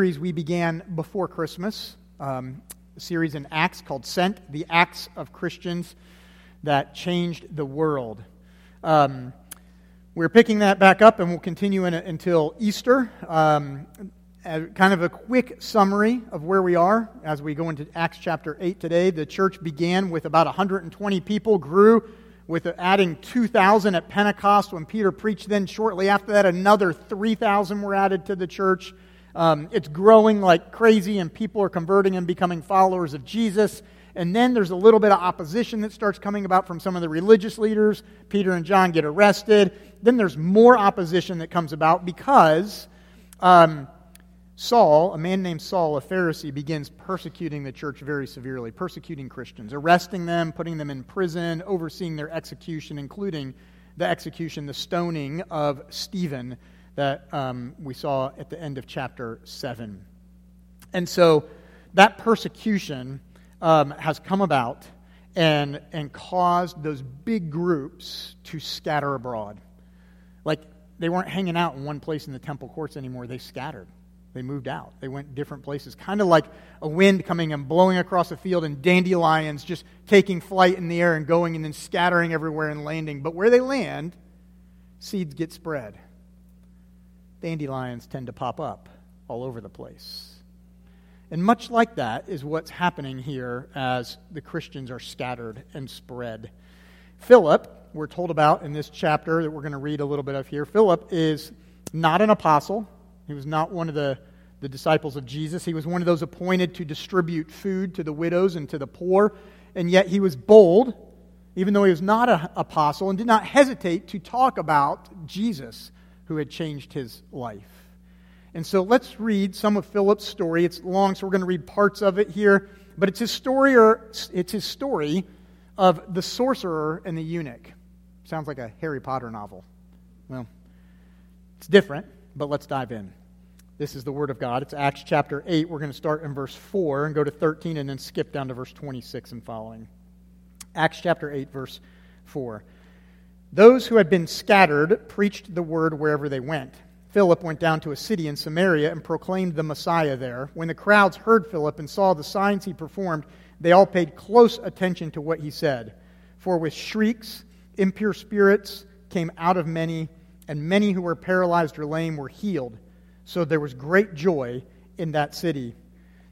series we began before Christmas, um, a series in Acts called Sent, the Acts of Christians that changed the world. Um, we're picking that back up and we'll continue in, until Easter. Um, kind of a quick summary of where we are as we go into Acts chapter 8 today. The church began with about 120 people, grew with adding 2,000 at Pentecost when Peter preached. Then, shortly after that, another 3,000 were added to the church. Um, it's growing like crazy, and people are converting and becoming followers of Jesus. And then there's a little bit of opposition that starts coming about from some of the religious leaders. Peter and John get arrested. Then there's more opposition that comes about because um, Saul, a man named Saul, a Pharisee, begins persecuting the church very severely, persecuting Christians, arresting them, putting them in prison, overseeing their execution, including the execution, the stoning of Stephen that um, we saw at the end of chapter 7. And so that persecution um, has come about and, and caused those big groups to scatter abroad. Like they weren't hanging out in one place in the temple courts anymore, they scattered. They moved out. They went different places, kind of like a wind coming and blowing across a field and dandelions just taking flight in the air and going and then scattering everywhere and landing. But where they land, seeds get spread. Dandelions tend to pop up all over the place. And much like that is what's happening here as the Christians are scattered and spread. Philip, we're told about in this chapter that we're going to read a little bit of here, Philip is not an apostle. He was not one of the, the disciples of Jesus. He was one of those appointed to distribute food to the widows and to the poor. And yet he was bold, even though he was not an apostle, and did not hesitate to talk about Jesus who had changed his life. And so let's read some of Philip's story. It's long, so we're going to read parts of it here. But it's his story, or it's his story of the sorcerer and the eunuch. Sounds like a Harry Potter novel. Well, it's different, but let's dive in. This is the Word of God. It's Acts chapter 8. We're going to start in verse 4 and go to 13 and then skip down to verse 26 and following. Acts chapter 8, verse 4. Those who had been scattered preached the word wherever they went. Philip went down to a city in Samaria and proclaimed the Messiah there. When the crowds heard Philip and saw the signs he performed, they all paid close attention to what he said. For with shrieks, impure spirits came out of many, and many who were paralyzed or lame were healed. So there was great joy in that city.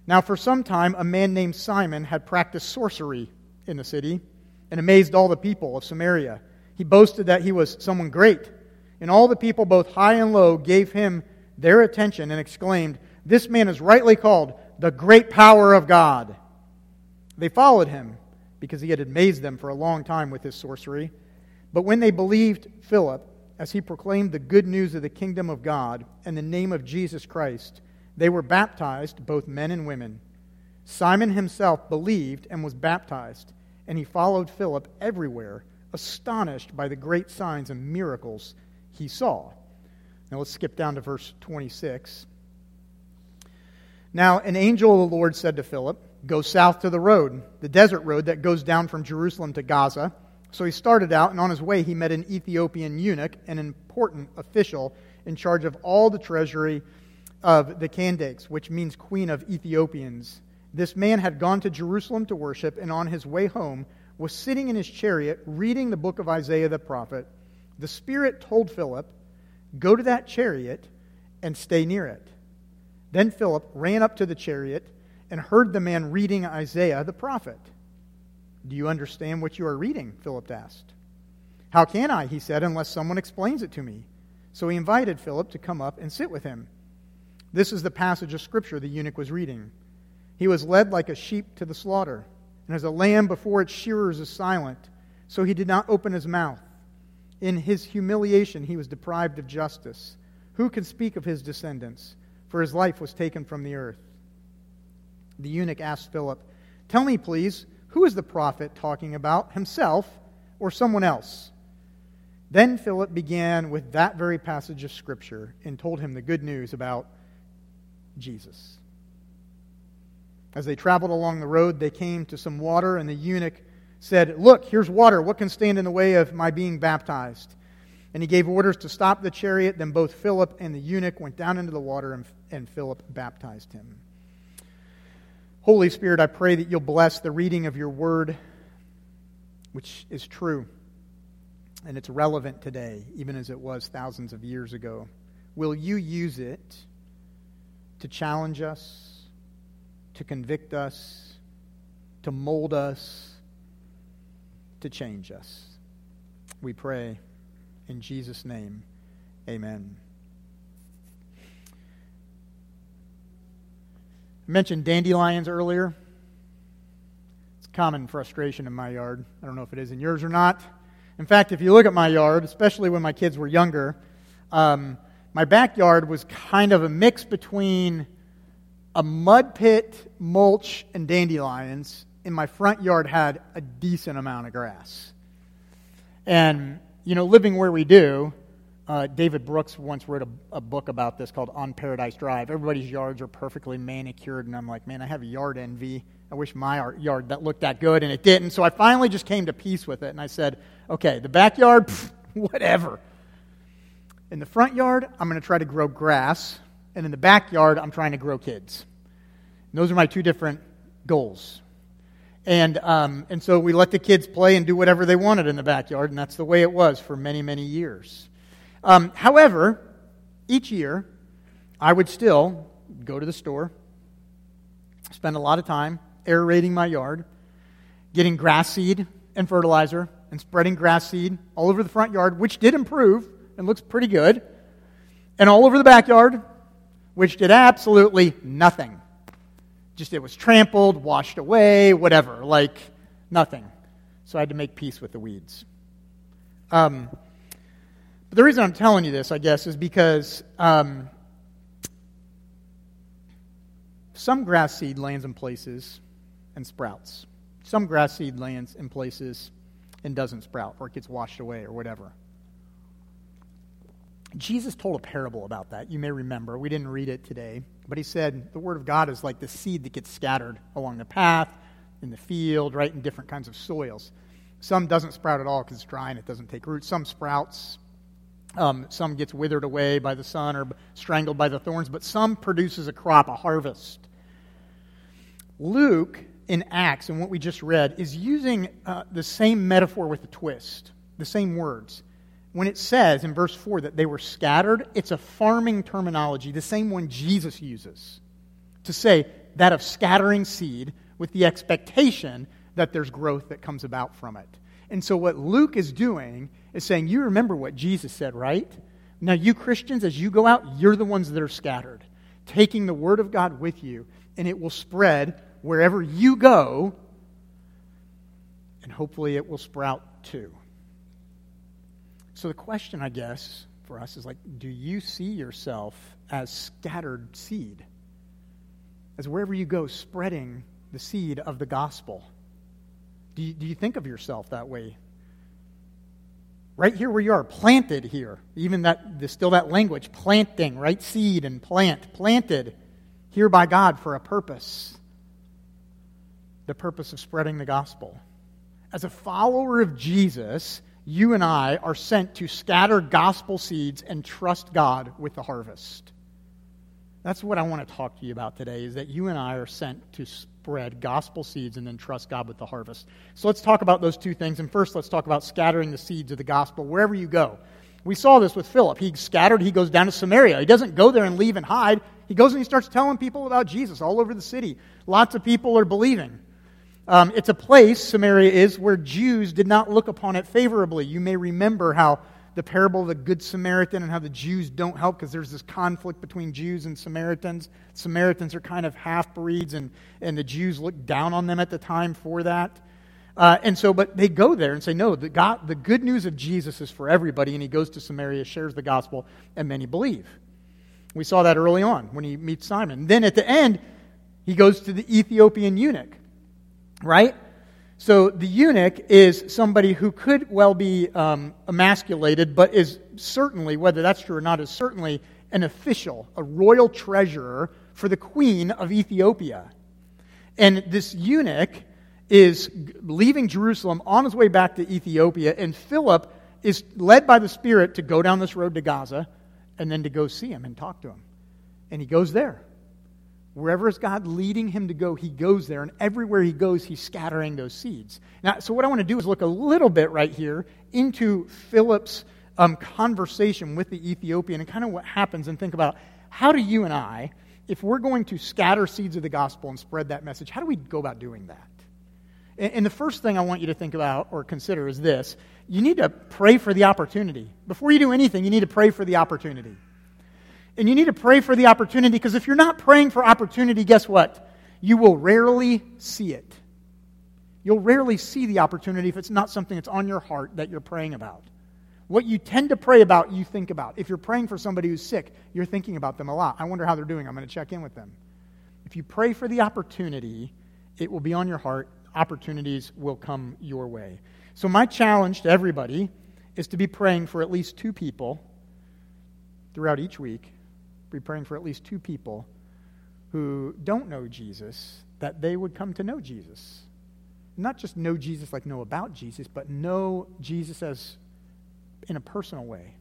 Now, for some time, a man named Simon had practiced sorcery in the city and amazed all the people of Samaria. He boasted that he was someone great, and all the people, both high and low, gave him their attention and exclaimed, This man is rightly called the great power of God. They followed him because he had amazed them for a long time with his sorcery. But when they believed Philip, as he proclaimed the good news of the kingdom of God and the name of Jesus Christ, they were baptized, both men and women. Simon himself believed and was baptized, and he followed Philip everywhere, astonished by the great signs and miracles he saw. Now let's skip down to verse 26. Now, an angel of the Lord said to Philip, Go south to the road, the desert road that goes down from Jerusalem to Gaza. So he started out, and on his way, he met an Ethiopian eunuch, an important official in charge of all the treasury of the Candace, which means queen of Ethiopians. This man had gone to Jerusalem to worship, and on his way home was sitting in his chariot reading the book of Isaiah the prophet. The Spirit told Philip, Go to that chariot and stay near it. Then Philip ran up to the chariot and heard the man reading Isaiah the prophet. Do you understand what you are reading? Philip asked. How can I, he said, unless someone explains it to me? So he invited Philip to come up and sit with him. This is the passage of Scripture the eunuch was reading. He was led like a sheep to the slaughter, and as a lamb before its shearers is silent, so he did not open his mouth. In his humiliation, he was deprived of justice. Who can speak of his descendants? For his life was taken from the earth. The eunuch asked Philip, Tell me, please, who is the prophet talking about, himself or someone else? Then Philip began with that very passage of Scripture and told him the good news about Jesus. As they traveled along the road, they came to some water, and the eunuch said, Look, here's water. What can stand in the way of my being baptized? And he gave orders to stop the chariot. Then both Philip and the eunuch went down into the water, and, and Philip baptized him. Holy Spirit, I pray that you'll bless the reading of your word, which is true and it's relevant today, even as it was thousands of years ago. Will you use it to challenge us, to convict us, to mold us, to change us? We pray in Jesus' name. Amen. I mentioned dandelions earlier. It's common frustration in my yard. I don't know if it is in yours or not. In fact, if you look at my yard, especially when my kids were younger, um, my backyard was kind of a mix between a mud pit, mulch, and dandelions. And my front yard had a decent amount of grass. And, you know, living where we do, uh, David Brooks once wrote a, a, book about this called On Paradise Drive. Everybody's yards are perfectly manicured, and I'm like, man, I have a yard envy. I wish my yard that looked that good, and it didn't. So I finally just came to peace with it, and I said, okay, the backyard, pff, whatever. In the front yard, I'm going to try to grow grass, and in the backyard, I'm trying to grow kids. And those are my two different goals. And, um, and so we let the kids play and do whatever they wanted in the backyard, and that's the way it was for many, many years. Um, however, each year, I would still go to the store, spend a lot of time aerating my yard, getting grass seed and fertilizer, and spreading grass seed all over the front yard, which did improve and looks pretty good, and all over the backyard, which did absolutely nothing. Just it was trampled, washed away, whatever, like nothing. So I had to make peace with the weeds. Um, but the reason I'm telling you this, I guess, is because um, some grass seed lands in places and sprouts. Some grass seed lands in places and doesn't sprout, or it gets washed away, or whatever. Jesus told a parable about that. You may remember. We didn't read it today, but he said the Word of God is like the seed that gets scattered along the path, in the field, right, in different kinds of soils. Some doesn't sprout at all because it's dry and it doesn't take root. Some sprouts. Um, some gets withered away by the sun or strangled by the thorns, but some produces a crop, a harvest. Luke in Acts and what we just read is using uh, the same metaphor with a twist, the same words. When it says in verse 4 that they were scattered, it's a farming terminology, the same one Jesus uses to say that of scattering seed with the expectation that there's growth that comes about from it. And so, what Luke is doing is saying, You remember what Jesus said, right? Now, you Christians, as you go out, you're the ones that are scattered, taking the Word of God with you, and it will spread wherever you go, and hopefully it will sprout too. So the question, I guess, for us is like, do you see yourself as scattered seed? As wherever you go, spreading the seed of the gospel? Do you, do you think of yourself that way? Right here where you are, planted here. Even that, there's still that language, planting, right? Seed and plant, planted here by God for a purpose the purpose of spreading the gospel. As a follower of Jesus, you and I are sent to scatter gospel seeds and trust God with the harvest. That's what I want to talk to you about today is that you and I are sent to spread gospel seeds and then trust God with the harvest. So let's talk about those two things. And first, let's talk about scattering the seeds of the gospel wherever you go. We saw this with Philip. He scattered, he goes down to Samaria. He doesn't go there and leave and hide. He goes and he starts telling people about Jesus all over the city. Lots of people are believing. Um, it's a place, Samaria is, where Jews did not look upon it favorably. You may remember how the parable of the Good Samaritan and how the Jews don't help because there's this conflict between Jews and Samaritans. Samaritans are kind of half breeds, and, and the Jews look down on them at the time for that. Uh, and so, but they go there and say, no, the, God, the good news of Jesus is for everybody. And he goes to Samaria, shares the gospel, and many believe. We saw that early on when he meets Simon. Then at the end, he goes to the Ethiopian eunuch right? So the eunuch is somebody who could well be um, emasculated, but is certainly, whether that's true or not, is certainly an official, a royal treasurer for the queen of Ethiopia. And this eunuch is leaving Jerusalem on his way back to Ethiopia, and Philip is led by the Spirit to go down this road to Gaza and then to go see him and talk to him. And he goes there. Wherever is God leading him to go, he goes there. And everywhere he goes, he's scattering those seeds. Now, so what I want to do is look a little bit right here into Philip's um, conversation with the Ethiopian and kind of what happens and think about how do you and I, if we're going to scatter seeds of the gospel and spread that message, how do we go about doing that? And, and the first thing I want you to think about or consider is this you need to pray for the opportunity. Before you do anything, you need to pray for the opportunity. And you need to pray for the opportunity because if you're not praying for opportunity, guess what? You will rarely see it. You'll rarely see the opportunity if it's not something that's on your heart that you're praying about. What you tend to pray about, you think about. If you're praying for somebody who's sick, you're thinking about them a lot. I wonder how they're doing. I'm going to check in with them. If you pray for the opportunity, it will be on your heart. Opportunities will come your way. So, my challenge to everybody is to be praying for at least two people throughout each week be praying for at least two people who don't know Jesus, that they would come to know Jesus. Not just know Jesus like know about Jesus, but know Jesus as in a personal way,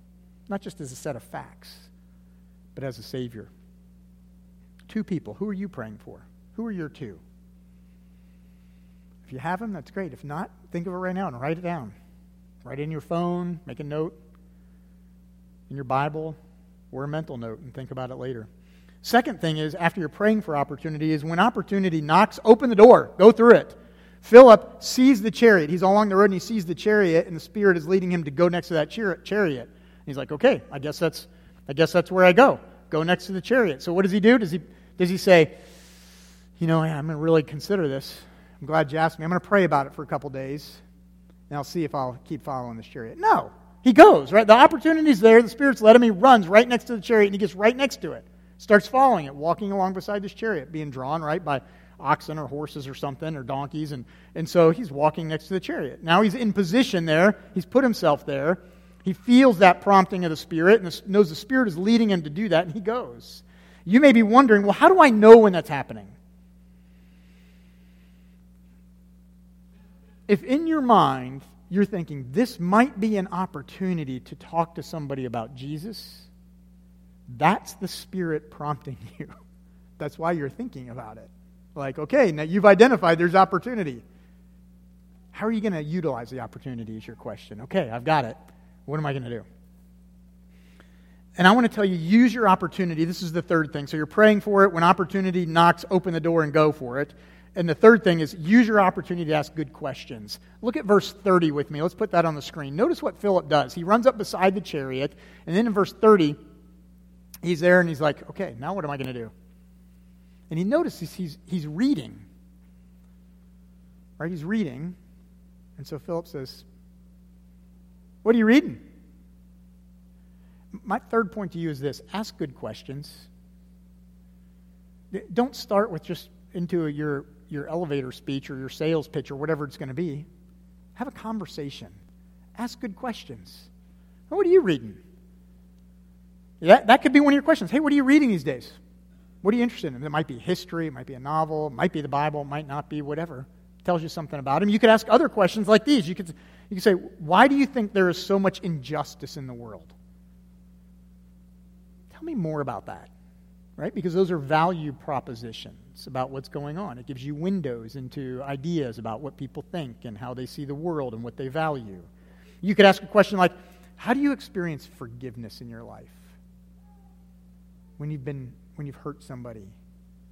not just as a set of facts, but as a Savior. Two people. Who are you praying for? Who are your two? If you have them, that's great. If not, think of it right now and write it down. Write it in your phone, make a note in your Bible, or a mental note and think about it later. Second thing is, after you're praying for opportunity, is when opportunity knocks, open the door, go through it. Philip sees the chariot. He's along the road and he sees the chariot, and the Spirit is leading him to go next to that chariot. And he's like, okay, I guess that's, I guess that's where I go. Go next to the chariot. So what does he do? Does he, does he say, you know, I'm going to really consider this. I'm glad you asked me. I'm going to pray about it for a couple days, and I'll see if I'll keep following this chariot. No. He goes, right? The opportunity's there. The Spirit's led him. He runs right next to the chariot and he gets right next to it. Starts following it, walking along beside this chariot, being drawn, right, by oxen or horses or something or donkeys. And, and so he's walking next to the chariot. Now he's in position there. He's put himself there. He feels that prompting of the Spirit and knows the Spirit is leading him to do that, and he goes. You may be wondering, well, how do I know when that's happening? If in your mind you're thinking, this might be an opportunity to talk to somebody about Jesus, that's the Spirit prompting you. That's why you're thinking about it. Like, okay, now you've identified there's opportunity. How are you going to utilize the opportunity? Is your question. Okay, I've got it. What am I going to do? And I want to tell you, use your opportunity. This is the third thing. So you're praying for it. When opportunity knocks, open the door and go for it. And the third thing is use your opportunity to ask good questions. Look at verse 30 with me. Let's put that on the screen. Notice what Philip does. He runs up beside the chariot, and then in verse 30, he's there and he's like, okay, now what am I going to do? And he notices he's, he's reading. Right? He's reading. And so Philip says, What are you reading? My third point to you is this ask good questions. Don't start with just into your your elevator speech or your sales pitch or whatever it's going to be. Have a conversation. Ask good questions. What are you reading? That, that could be one of your questions. Hey, what are you reading these days? What are you interested in? It might be history, it might be a novel, it might be the Bible, it might not be, whatever. It tells you something about him. You could ask other questions like these. You could, you could say, Why do you think there is so much injustice in the world? Tell me more about that right? Because those are value propositions about what's going on. It gives you windows into ideas about what people think and how they see the world and what they value. You could ask a question like, how do you experience forgiveness in your life? When you've been when you've hurt somebody,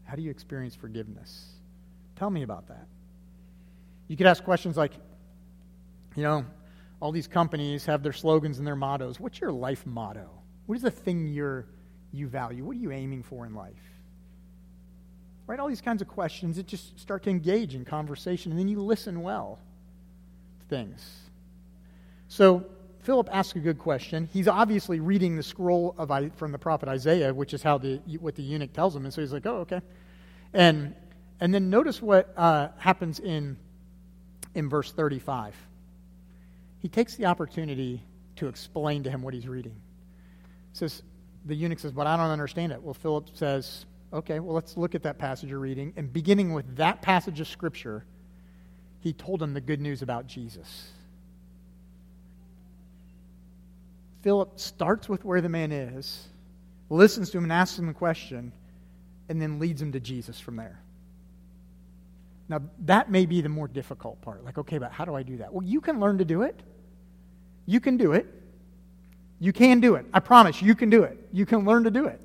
how do you experience forgiveness? Tell me about that. You could ask questions like, you know, all these companies have their slogans and their mottos. What's your life motto? What is the thing you're you value? What are you aiming for in life? Right? All these kinds of questions that just start to engage in conversation, and then you listen well to things. So, Philip asks a good question. He's obviously reading the scroll of, from the prophet Isaiah, which is how the, what the eunuch tells him. And so he's like, oh, okay. And, and then notice what uh, happens in, in verse 35. He takes the opportunity to explain to him what he's reading. He says, the eunuch says, But I don't understand it. Well, Philip says, Okay, well, let's look at that passage you're reading. And beginning with that passage of Scripture, he told him the good news about Jesus. Philip starts with where the man is, listens to him and asks him a question, and then leads him to Jesus from there. Now, that may be the more difficult part. Like, okay, but how do I do that? Well, you can learn to do it. You can do it. You can do it. I promise you can do it. You can learn to do it.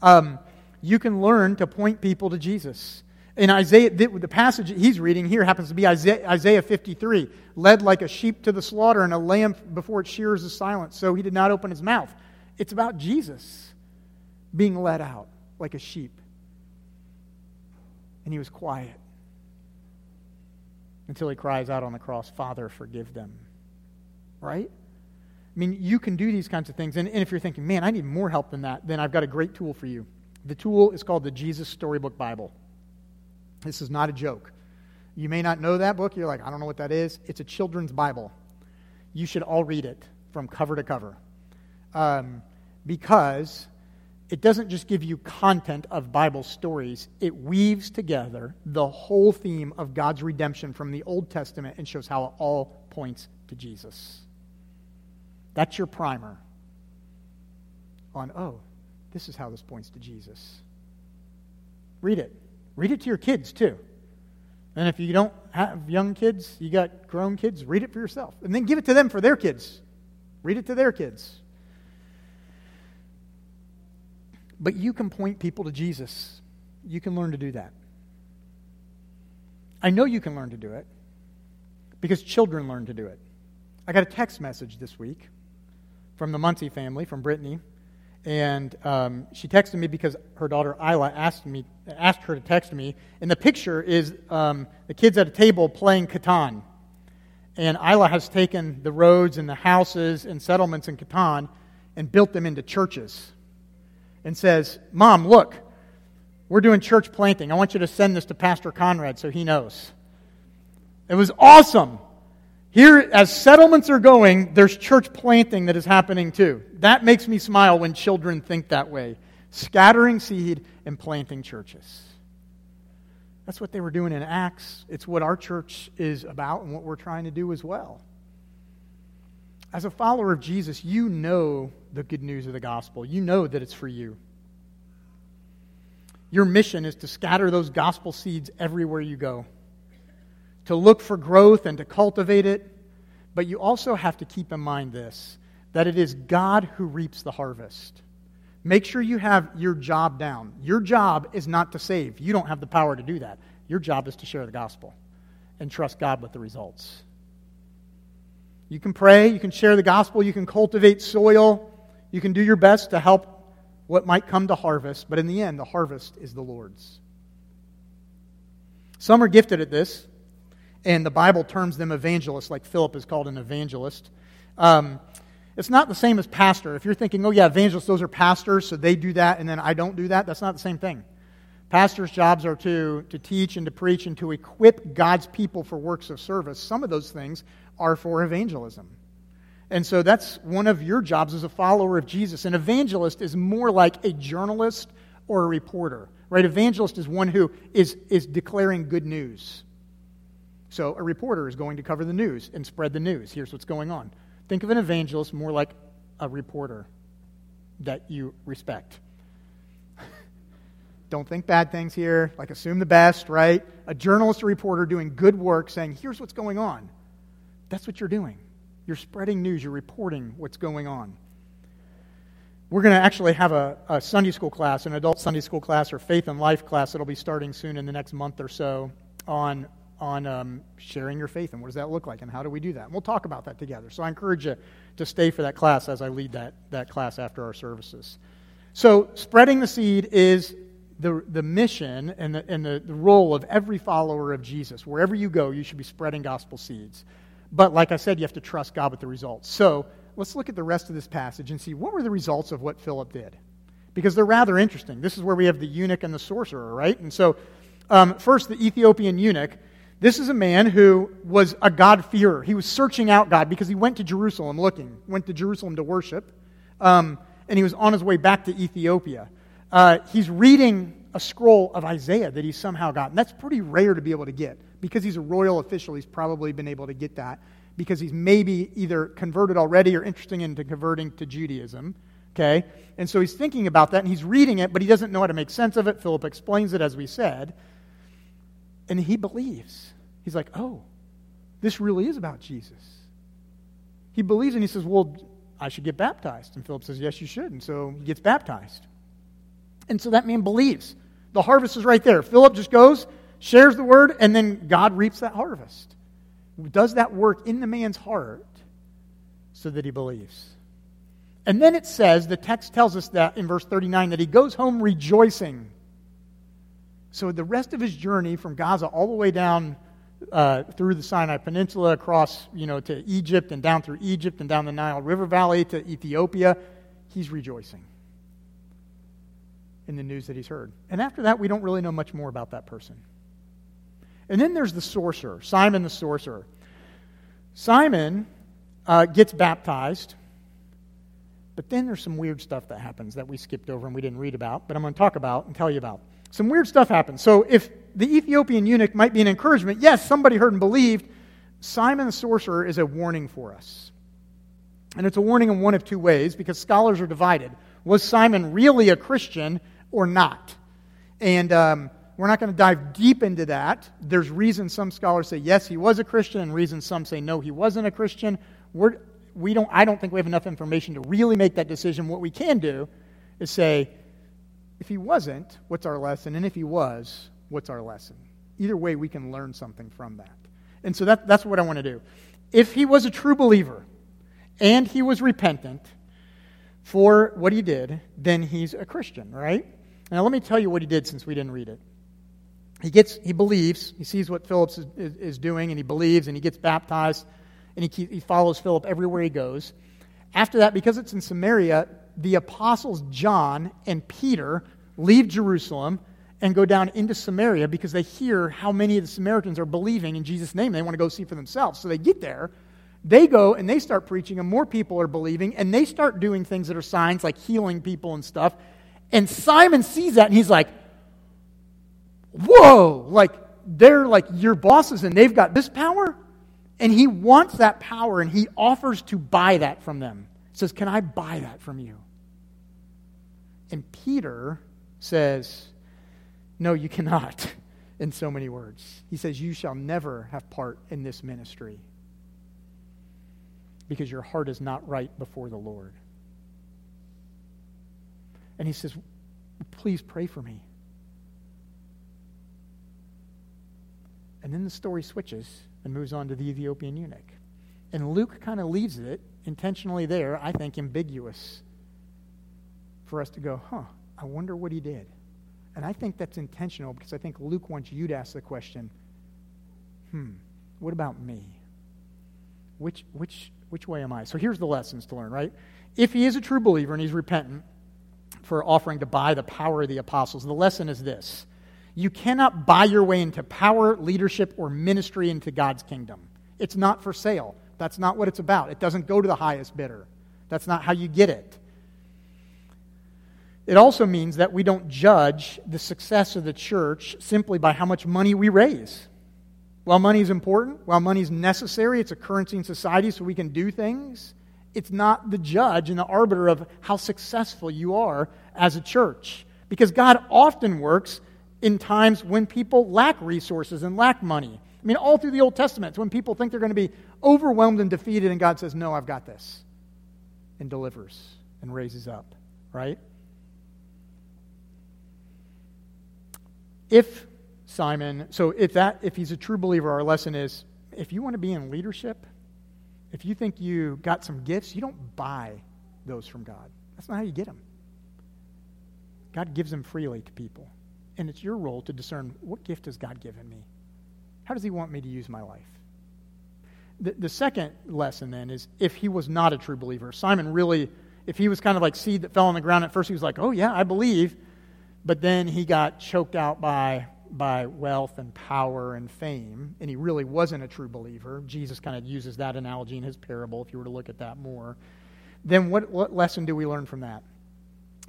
Um, you can learn to point people to Jesus. In Isaiah, the passage he's reading here happens to be Isaiah, Isaiah 53. Led like a sheep to the slaughter, and a lamb before its shears is silent, so he did not open his mouth. It's about Jesus being led out like a sheep. And he was quiet until he cries out on the cross, Father, forgive them. Right? I mean, you can do these kinds of things. And, and if you're thinking, man, I need more help than that, then I've got a great tool for you. The tool is called the Jesus Storybook Bible. This is not a joke. You may not know that book. You're like, I don't know what that is. It's a children's Bible. You should all read it from cover to cover. Um, because it doesn't just give you content of Bible stories, it weaves together the whole theme of God's redemption from the Old Testament and shows how it all points to Jesus. That's your primer on, oh, this is how this points to Jesus. Read it. Read it to your kids, too. And if you don't have young kids, you got grown kids, read it for yourself. And then give it to them for their kids. Read it to their kids. But you can point people to Jesus. You can learn to do that. I know you can learn to do it because children learn to do it. I got a text message this week from the Muncie family, from Brittany, and um, she texted me because her daughter Isla asked me asked her to text me. And the picture is um, the kids at a table playing Catan. And Isla has taken the roads and the houses and settlements in Catan and built them into churches. And says, "Mom, look, we're doing church planting. I want you to send this to Pastor Conrad so he knows." It was awesome. Here, as settlements are going, there's church planting that is happening too. That makes me smile when children think that way. Scattering seed and planting churches. That's what they were doing in Acts. It's what our church is about and what we're trying to do as well. As a follower of Jesus, you know the good news of the gospel. You know that it's for you. Your mission is to scatter those gospel seeds everywhere you go to look for growth and to cultivate it. But you also have to keep in mind this that it is God who reaps the harvest. Make sure you have your job down. Your job is not to save, you don't have the power to do that. Your job is to share the gospel and trust God with the results. You can pray, you can share the gospel, you can cultivate soil, you can do your best to help what might come to harvest, but in the end, the harvest is the Lord's. Some are gifted at this, and the Bible terms them evangelists, like Philip is called an evangelist. Um, it's not the same as pastor. If you're thinking, oh, yeah, evangelists, those are pastors, so they do that, and then I don't do that, that's not the same thing. Pastors' jobs are to, to teach and to preach and to equip God's people for works of service. Some of those things are for evangelism. And so that's one of your jobs as a follower of Jesus. An evangelist is more like a journalist or a reporter, right? Evangelist is one who is, is declaring good news. So a reporter is going to cover the news and spread the news. Here's what's going on. Think of an evangelist more like a reporter that you respect. Don't think bad things here, like assume the best, right? A journalist or reporter doing good work saying, here's what's going on. That's what you're doing. You're spreading news, you're reporting what's going on. We're going to actually have a, a, Sunday school class, an adult Sunday school class or faith and life class that'll be starting soon in the next month or so on on um, sharing your faith and what does that look like and how do we do that. And we'll talk about that together. So I encourage you to stay for that class as I lead that, that class after our services. So spreading the seed is the, the mission and, the, and the, the role of every follower of Jesus. Wherever you go, you should be spreading gospel seeds. But like I said, you have to trust God with the results. So let's look at the rest of this passage and see what were the results of what Philip did. Because they're rather interesting. This is where we have the eunuch and the sorcerer, right? And so, um, first, the Ethiopian eunuch this is a man who was a God-fearer. He was searching out God because he went to Jerusalem looking, went to Jerusalem to worship, um, and he was on his way back to Ethiopia. Uh, he's reading a scroll of Isaiah that he's somehow gotten. That's pretty rare to be able to get. Because he's a royal official, he's probably been able to get that. because he's maybe either converted already or interested in converting to Judaism. Okay? And so he's thinking about that and he's reading it, but he doesn't know how to make sense of it. Philip explains it as we said. And he believes. He's like, oh, this really is about Jesus. He believes and he says, well, I should get baptized. And Philip says, yes, you should. And so he gets baptized. And so that man believes. The harvest is right there. Philip just goes, shares the word, and then God reaps that harvest. Does that work in the man's heart so that he believes. And then it says, the text tells us that in verse 39, that he goes home rejoicing. So the rest of his journey from Gaza all the way down uh, through the Sinai Peninsula, across you know, to Egypt, and down through Egypt, and down the Nile River Valley to Ethiopia, he's rejoicing in the news that he's heard. And after that, we don't really know much more about that person. And then there's the sorcerer, Simon the sorcerer. Simon uh, gets baptized, but then there's some weird stuff that happens that we skipped over and we didn't read about, but I'm going to talk about and tell you about. Some weird stuff happens. So if the Ethiopian eunuch might be an encouragement, yes, somebody heard and believed, Simon the sorcerer is a warning for us. And it's a warning in one of two ways because scholars are divided. Was Simon really a Christian or not? And um, we're not going to dive deep into that. There's reasons some scholars say yes, he was a Christian, and reasons some say no, he wasn't a Christian. We're, we don't, I don't think we have enough information to really make that decision. What we can do is say, if he wasn't, what's our lesson? And if he was, what's our lesson? Either way, we can learn something from that. And so that, that's what I want to do. If he was a true believer and he was repentant for what he did, then he's a Christian, right? Now, let me tell you what he did since we didn't read it he gets he believes he sees what philip's is, is, is, doing and he believes and he gets baptized and he, he follows philip everywhere he goes after that because it's in samaria the apostles john and peter leave jerusalem and go down into samaria because they hear how many of the samaritans are believing in jesus name they want to go see for themselves so they get there they go and they start preaching and more people are believing and they start doing things that are signs like healing people and stuff and simon sees that and he's like whoa, like they're like your bosses and they've got this power. And he wants that power and he offers to buy that from them. He says, Can I buy that from you? And Peter says, No, you cannot, in so many words. He says, You shall never have part in this ministry because your heart is not right before the Lord. And he says, Please pray for me. And then the story switches and moves on to the Ethiopian eunuch. And Luke kind of leaves it intentionally there, I think, ambiguous for us to go, huh, I wonder what he did. And I think that's intentional because I think Luke wants you to ask the question, hmm, what about me? Which, which, which way am I? So here's the lessons to learn, right? If he is a true believer and he's repentant for offering to buy the power of the apostles, the lesson is this you cannot buy your way into power, leadership, or ministry into God's kingdom. It's not for sale. That's not what it's about. It doesn't go to the highest bidder. That's not how you get it. It also means that we don't judge the success of the church simply by how much money we raise. While money is important, while money is necessary, it's a currency in society so we can do things, it's not the judge and the arbiter of how successful you are as a church. Because God often works in times when people lack resources and lack money. I mean, all through the Old Testament, it's when people think they're going to be overwhelmed and defeated, and God says, No, I've got this, and delivers and raises up, right? If Simon, so if that if he's a true believer, our lesson is if you want to be in leadership, if you think you got some gifts, you don't buy those from God. That's not how you get them. God gives them freely to people. And it's your role to discern what gift has God given me? How does He want me to use my life? The, the second lesson then is if he was not a true believer, Simon really, if he was kind of like seed that fell on the ground at first, he was like, oh, yeah, I believe. But then he got choked out by, by wealth and power and fame, and he really wasn't a true believer. Jesus kind of uses that analogy in his parable, if you were to look at that more. Then what, what lesson do we learn from that?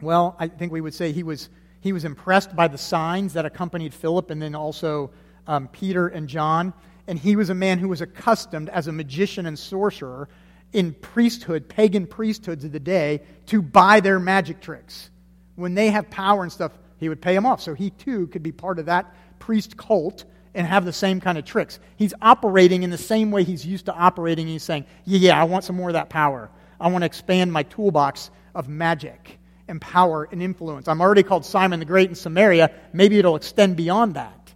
Well, I think we would say he was he was impressed by the signs that accompanied Philip and then also um, Peter and John. and he was a man who was accustomed as a magician and sorcerer in priesthood, pagan priesthoods of the day, to buy their magic tricks. When they have power and stuff, he would pay him off. So he too could be part of that priest cult and have the same kind of tricks. He's operating in the same way he's used to operating. He's saying, Yeah, yeah, I want some more of that power. I want to expand my toolbox of magic and power and influence. I'm already called Simon the Great in Samaria. Maybe it'll extend beyond that.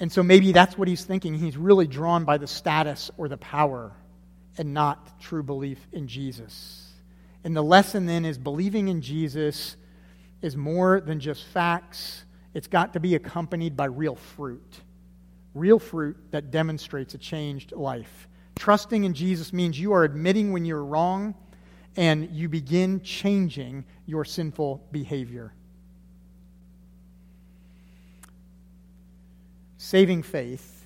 And so maybe that's what he's thinking. He's really drawn by the status or the power and not true belief in Jesus. And the lesson then is believing in Jesus is more than just facts, it's got to be accompanied by real fruit. Real fruit that demonstrates a changed life. Trusting in Jesus means you are admitting when you're wrong and you begin changing your sinful behavior. Saving faith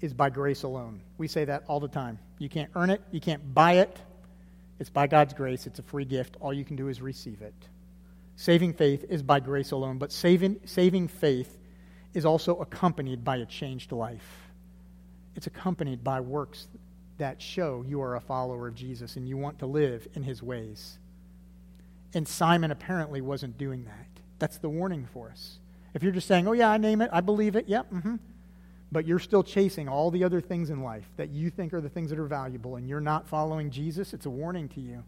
is by grace alone. We say that all the time. You can't earn it, you can't buy it. It's by God's grace, it's a free gift. All you can do is receive it. Saving faith is by grace alone, but saving, saving faith is also accompanied by a changed life. It's accompanied by works that show you are a follower of Jesus and you want to live in his ways. And Simon apparently wasn't doing that. That's the warning for us. If you're just saying, oh, yeah, I name it, I believe it, yep, mm-hmm, but you're still chasing all the other things in life that you think are the things that are valuable and you're not following Jesus, it's a warning to you.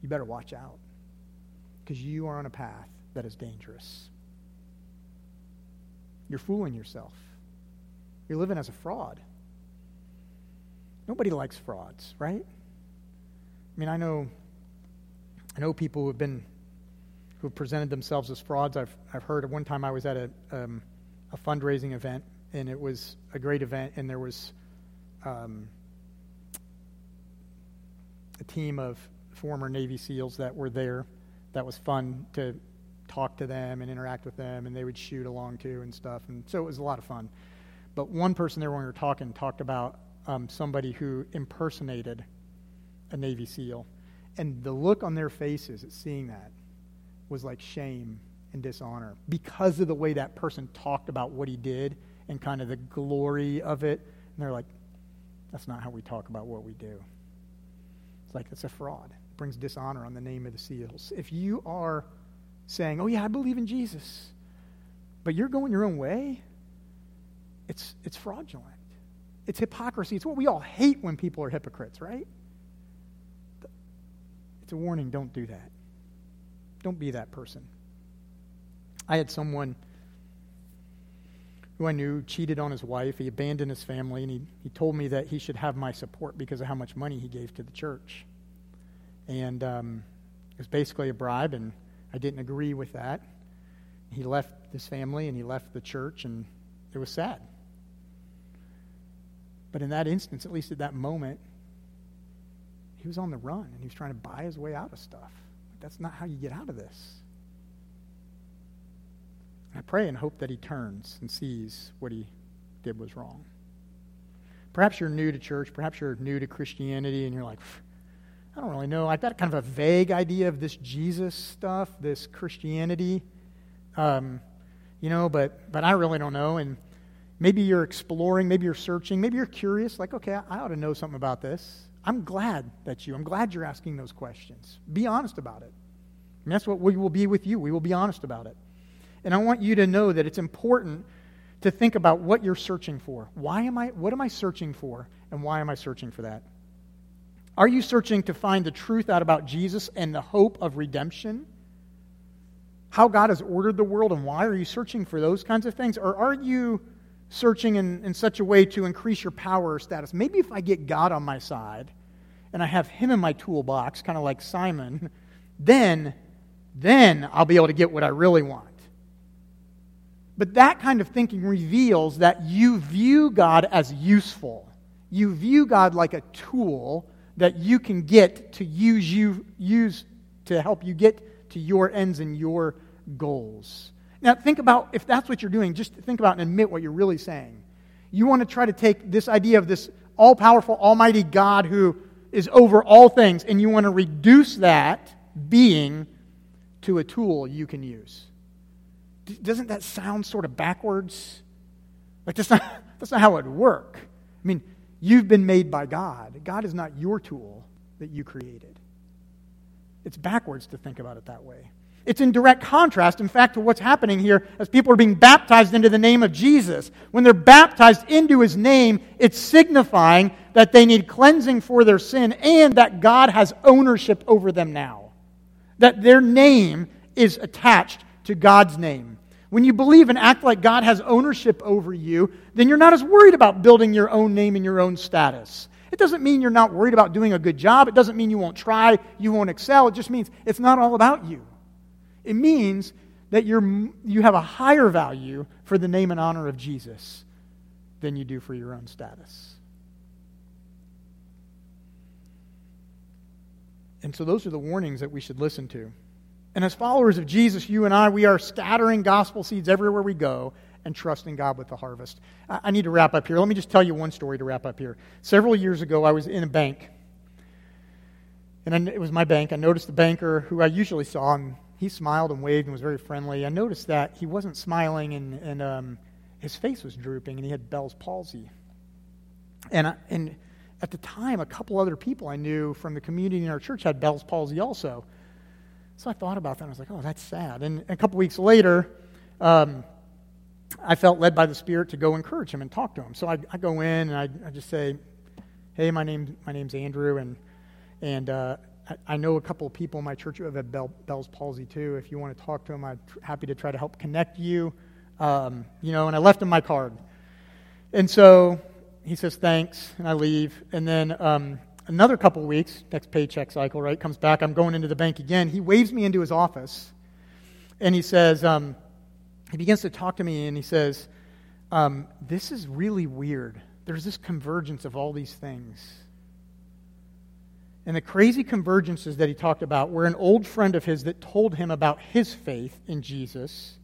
You better watch out because you are on a path that is dangerous. You're fooling yourself. You're living as a fraud. Nobody likes frauds, right? I mean, I know, I know people who have been, who have presented themselves as frauds. I've, I've heard one time I was at a, um, a fundraising event, and it was a great event, and there was um, a team of former Navy SEALs that were there. That was fun to talk to them and interact with them, and they would shoot along too and stuff. And so it was a lot of fun. But one person there when we were talking talked about um, somebody who impersonated a Navy SEAL. And the look on their faces at seeing that was like shame and dishonor because of the way that person talked about what he did and kind of the glory of it. And they're like, that's not how we talk about what we do. It's like, it's a fraud. Brings dishonor on the name of the SEALs. If you are saying, oh, yeah, I believe in Jesus, but you're going your own way, it's, it's fraudulent. It's hypocrisy. It's what we all hate when people are hypocrites, right? It's a warning don't do that. Don't be that person. I had someone who I knew cheated on his wife. He abandoned his family, and he, he told me that he should have my support because of how much money he gave to the church. And um, it was basically a bribe, and I didn't agree with that. He left his family and he left the church, and it was sad. But in that instance, at least at that moment, he was on the run and he was trying to buy his way out of stuff. That's not how you get out of this. I pray and hope that he turns and sees what he did was wrong. Perhaps you're new to church. Perhaps you're new to Christianity and you're like, I don't really know. I've got kind of a vague idea of this Jesus stuff, this Christianity. Um, you know, but, but I really don't know. And Maybe you're exploring, maybe you're searching, maybe you're curious, like, okay, I ought to know something about this. I'm glad that you, I'm glad you're asking those questions. Be honest about it. And that's what we will be with you. We will be honest about it. And I want you to know that it's important to think about what you're searching for. Why am I, what am I searching for? And why am I searching for that? Are you searching to find the truth out about Jesus and the hope of redemption? How God has ordered the world and why are you searching for those kinds of things? Or are you searching in, in such a way to increase your power or status. Maybe if I get God on my side and I have him in my toolbox, kind of like Simon, then, then I'll be able to get what I really want. But that kind of thinking reveals that you view God as useful. You view God like a tool that you can get to use you use to help you get to your ends and your goals. Now, think about if that's what you're doing, just think about and admit what you're really saying. You want to try to take this idea of this all powerful, almighty God who is over all things, and you want to reduce that being to a tool you can use. Doesn't that sound sort of backwards? Like, that's not, that's not how it would work. I mean, you've been made by God. God is not your tool that you created. It's backwards to think about it that way. It's in direct contrast, in fact, to what's happening here as people are being baptized into the name of Jesus. When they're baptized into his name, it's signifying that they need cleansing for their sin and that God has ownership over them now. That their name is attached to God's name. When you believe and act like God has ownership over you, then you're not as worried about building your own name and your own status. It doesn't mean you're not worried about doing a good job. It doesn't mean you won't try, you won't excel. It just means it's not all about you. It means that you're, you have a higher value for the name and honor of Jesus than you do for your own status. And so those are the warnings that we should listen to. And as followers of Jesus, you and I, we are scattering gospel seeds everywhere we go and trusting God with the harvest. I need to wrap up here. Let me just tell you one story to wrap up here. Several years ago, I was in a bank. And it was my bank. I noticed the banker who I usually saw, and he smiled and waved and was very friendly. I noticed that he wasn't smiling and, and um, his face was drooping and he had Bell's palsy. And, I, and at the time, a couple other people I knew from the community in our church had Bell's palsy also. So I thought about that and I was like, oh, that's sad. And a couple weeks later, um, I felt led by the Spirit to go encourage him and talk to him. So I, I go in and I, I, just say, hey, my, name, my name's Andrew, and, and uh, I, I, know a couple of people in my church who have Bell, Bell's palsy too. If you want to talk to them, I'm happy to try to help connect you. Um, you know, and I left him my card. And so he says, thanks, and I leave. And then um, another couple weeks, next paycheck cycle, right, comes back. I'm going into the bank again. He waves me into his office, and he says, um, he begins to talk to me, and he says, um, This is really weird. There's this convergence of all these things. And the crazy convergences that he talked about were an old friend of his that told him about his faith in Jesus,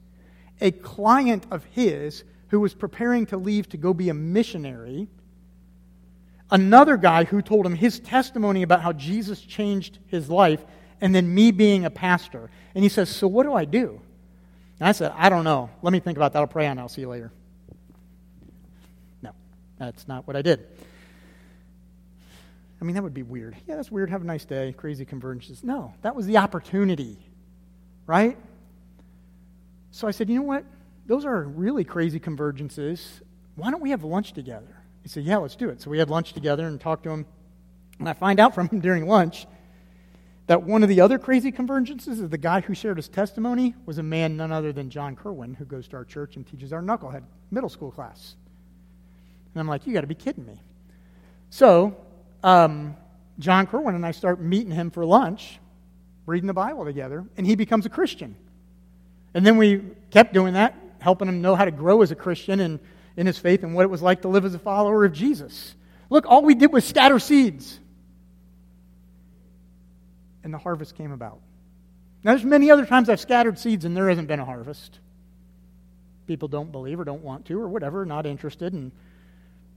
a client of his who was preparing to leave to go be a missionary another guy who told him his testimony about how Jesus changed his life, and then me being a pastor. And he says, So what do I do? And I said, I don't know. Let me think about that. I'll pray on it. I'll see you later. No, that's not what I did. I mean, that would be weird. Yeah, that's weird. Have a nice day. Crazy convergences. No, that was the opportunity, right? So I said, you know what? Those are really crazy convergences. Why don't we have lunch together? He said, Yeah, let's do it. So we had lunch together and talked to him. And I find out from him during lunch that one of the other crazy convergences is the guy who shared his testimony was a man none other than John Kerwin, who goes to our church and teaches our knucklehead middle school class. And I'm like, You got to be kidding me. So, um, John Kerwin and I start meeting him for lunch, reading the Bible together, and he becomes a Christian. And then we kept doing that, helping him know how to grow as a Christian and in his faith and what it was like to live as a follower of Jesus. Look, all we did was scatter seeds. And the harvest came about. Now, there's many other times I've scattered seeds and there hasn't been a harvest. People don't believe or don't want to or whatever, not interested. And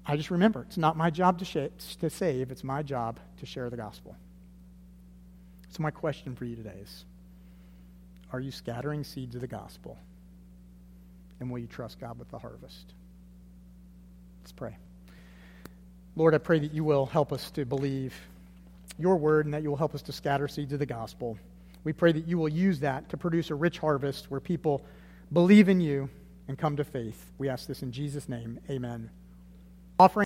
I just remember it's not my job to, sh- to save, it's my job to share the gospel. So, my question for you today is Are you scattering seeds of the gospel? And will you trust God with the harvest? Let's pray. Lord, I pray that you will help us to believe your word and that you will help us to scatter seeds of the gospel. We pray that you will use that to produce a rich harvest where people believe in you and come to faith. We ask this in Jesus' name. Amen. Offering